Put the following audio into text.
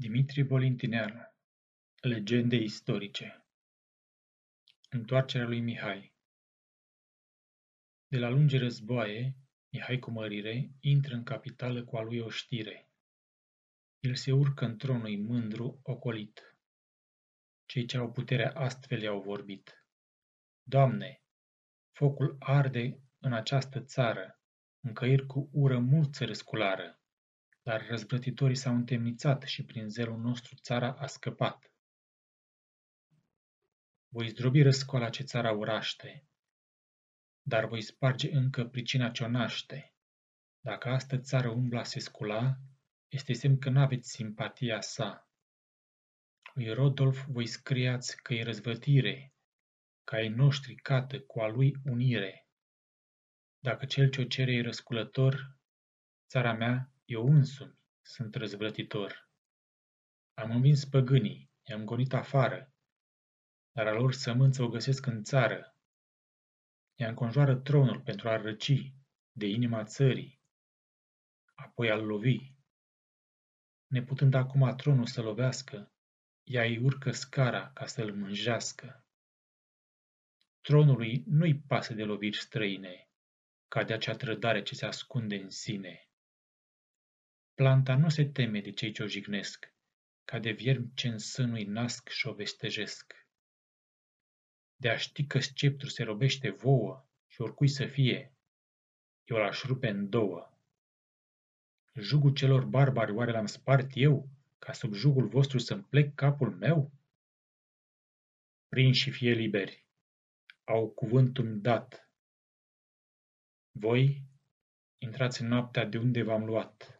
Dimitrie Bolintineanu Legende istorice Întoarcerea lui Mihai De la lungi războaie, Mihai cu mărire intră în capitală cu a lui o știre. El se urcă în tronul mândru, ocolit. Cei ce au puterea astfel i-au vorbit. Doamne, focul arde în această țară, încăiri cu ură mult se răsculară dar răzvrătitorii s-au întemnițat și prin zelul nostru țara a scăpat. Voi zdrobi răscoala ce țara uraște, dar voi sparge încă pricina ce-o naște. Dacă astă țară umbla se scula, este semn că n-aveți simpatia sa. Lui Rodolf voi scriați că e răzvătire, ca ai noștri cată cu a lui unire. Dacă cel ce-o cere e răsculător, țara mea eu însumi sunt răzvrătitor. Am învins păgânii, i-am gonit afară, dar a lor sămânță o găsesc în țară. Ea înconjoară tronul pentru a răci de inima țării, apoi al lovi. Neputând acum tronul să lovească, ea îi urcă scara ca să-l mânjească. Tronului nu-i pasă de loviri străine, ca de acea trădare ce se ascunde în sine. Planta nu se teme de cei ce o jignesc, ca de viermi ce în sânul nasc și o vestejesc. De a ști că sceptru se robește vouă și oricui să fie, eu l-aș rupe în două. Jugul celor barbari oare l-am spart eu, ca sub jugul vostru să-mi plec capul meu? Prin și fie liberi, au cuvântul dat. Voi intrați în noaptea de unde v-am luat.